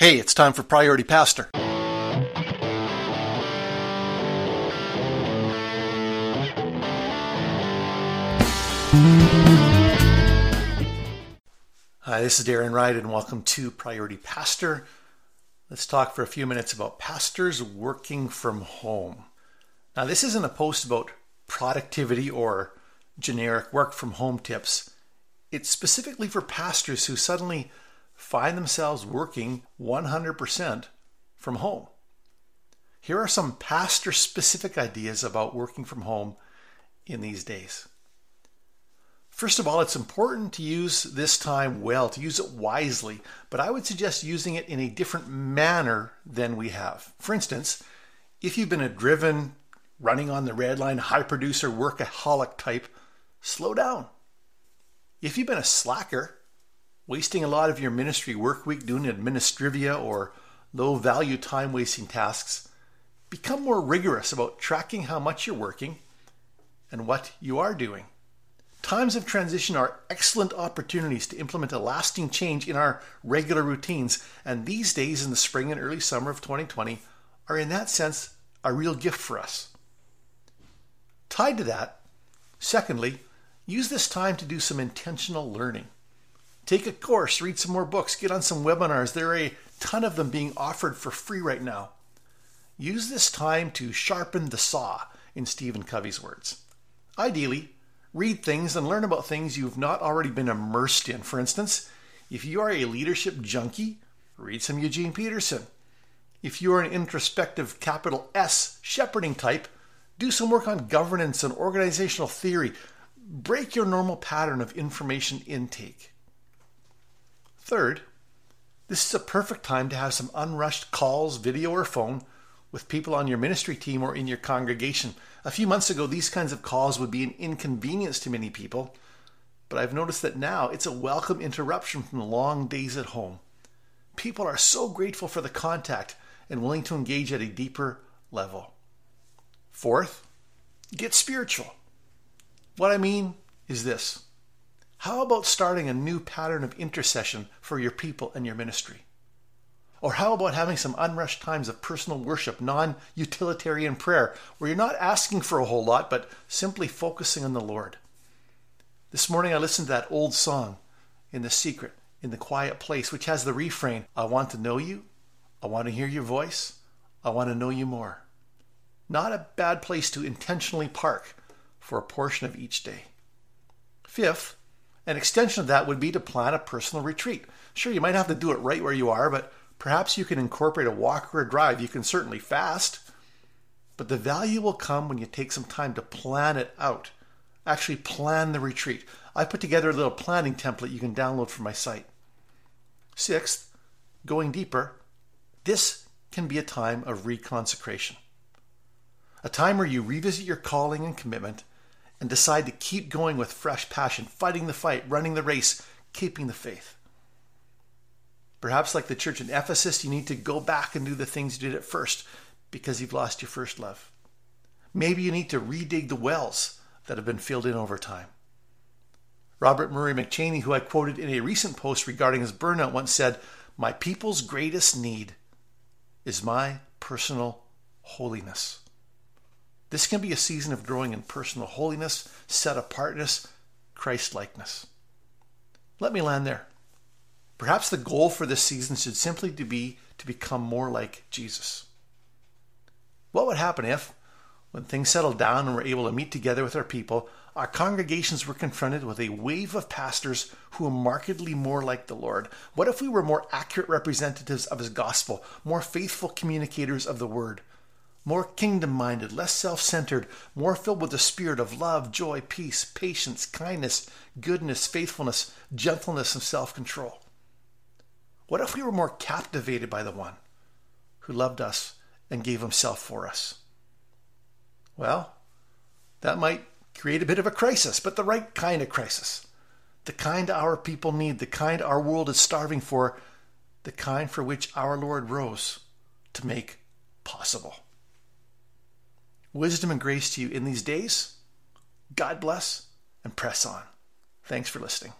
Hey, it's time for Priority Pastor. Hi, this is Darren Wright, and welcome to Priority Pastor. Let's talk for a few minutes about pastors working from home. Now, this isn't a post about productivity or generic work from home tips. It's specifically for pastors who suddenly find themselves working 100% from home. Here are some pastor specific ideas about working from home in these days. First of all, it's important to use this time well, to use it wisely, but I would suggest using it in a different manner than we have. For instance, if you've been a driven, running on the red line, high producer, workaholic type, slow down. If you've been a slacker, wasting a lot of your ministry work week doing administrivia or low value time wasting tasks, become more rigorous about tracking how much you're working and what you are doing. Times of transition are excellent opportunities to implement a lasting change in our regular routines, and these days in the spring and early summer of 2020 are, in that sense, a real gift for us. Tied to that, secondly, use this time to do some intentional learning. Take a course, read some more books, get on some webinars. There are a ton of them being offered for free right now. Use this time to sharpen the saw, in Stephen Covey's words. Ideally, read things and learn about things you've not already been immersed in. For instance, if you are a leadership junkie, read some Eugene Peterson. If you are an introspective capital S shepherding type, do some work on governance and organizational theory. Break your normal pattern of information intake. Third, this is a perfect time to have some unrushed calls, video, or phone with people on your ministry team or in your congregation. A few months ago, these kinds of calls would be an inconvenience to many people, but I've noticed that now it's a welcome interruption from the long days at home. People are so grateful for the contact and willing to engage at a deeper level. Fourth, get spiritual. What I mean is this how about starting a new pattern of intercession for your people and your ministry? Or how about having some unrushed times of personal worship, non utilitarian prayer, where you're not asking for a whole lot, but simply focusing on the Lord? This morning I listened to that old song, In the Secret, in the Quiet Place, which has the refrain I want to know you, I want to hear your voice, I want to know you more. Not a bad place to intentionally park for a portion of each day. Fifth, an extension of that would be to plan a personal retreat. Sure, you might have to do it right where you are, but perhaps you can incorporate a walk or a drive. You can certainly fast, but the value will come when you take some time to plan it out. Actually, plan the retreat. I put together a little planning template you can download from my site. Sixth, going deeper, this can be a time of reconsecration. A time where you revisit your calling and commitment and decide to keep going with fresh passion, fighting the fight, running the race, keeping the faith. Perhaps, like the church in Ephesus, you need to go back and do the things you did at first because you've lost your first love. Maybe you need to redig the wells that have been filled in over time. Robert Murray McCheyne, who I quoted in a recent post regarding his burnout, once said, My people's greatest need is my personal holiness. This can be a season of growing in personal holiness, set apartness, Christ likeness. Let me land there. Perhaps the goal for this season should simply be to become more like Jesus. What would happen if, when things settled down and we're able to meet together with our people, our congregations were confronted with a wave of pastors who were markedly more like the Lord? What if we were more accurate representatives of His gospel, more faithful communicators of the word? More kingdom minded, less self centered, more filled with the spirit of love, joy, peace, patience, kindness, goodness, faithfulness, gentleness, and self control? What if we were more captivated by the one who loved us and gave himself for us? Well, that might create a bit of a crisis, but the right kind of crisis. The kind our people need, the kind our world is starving for, the kind for which our Lord rose to make possible. Wisdom and grace to you in these days. God bless and press on. Thanks for listening.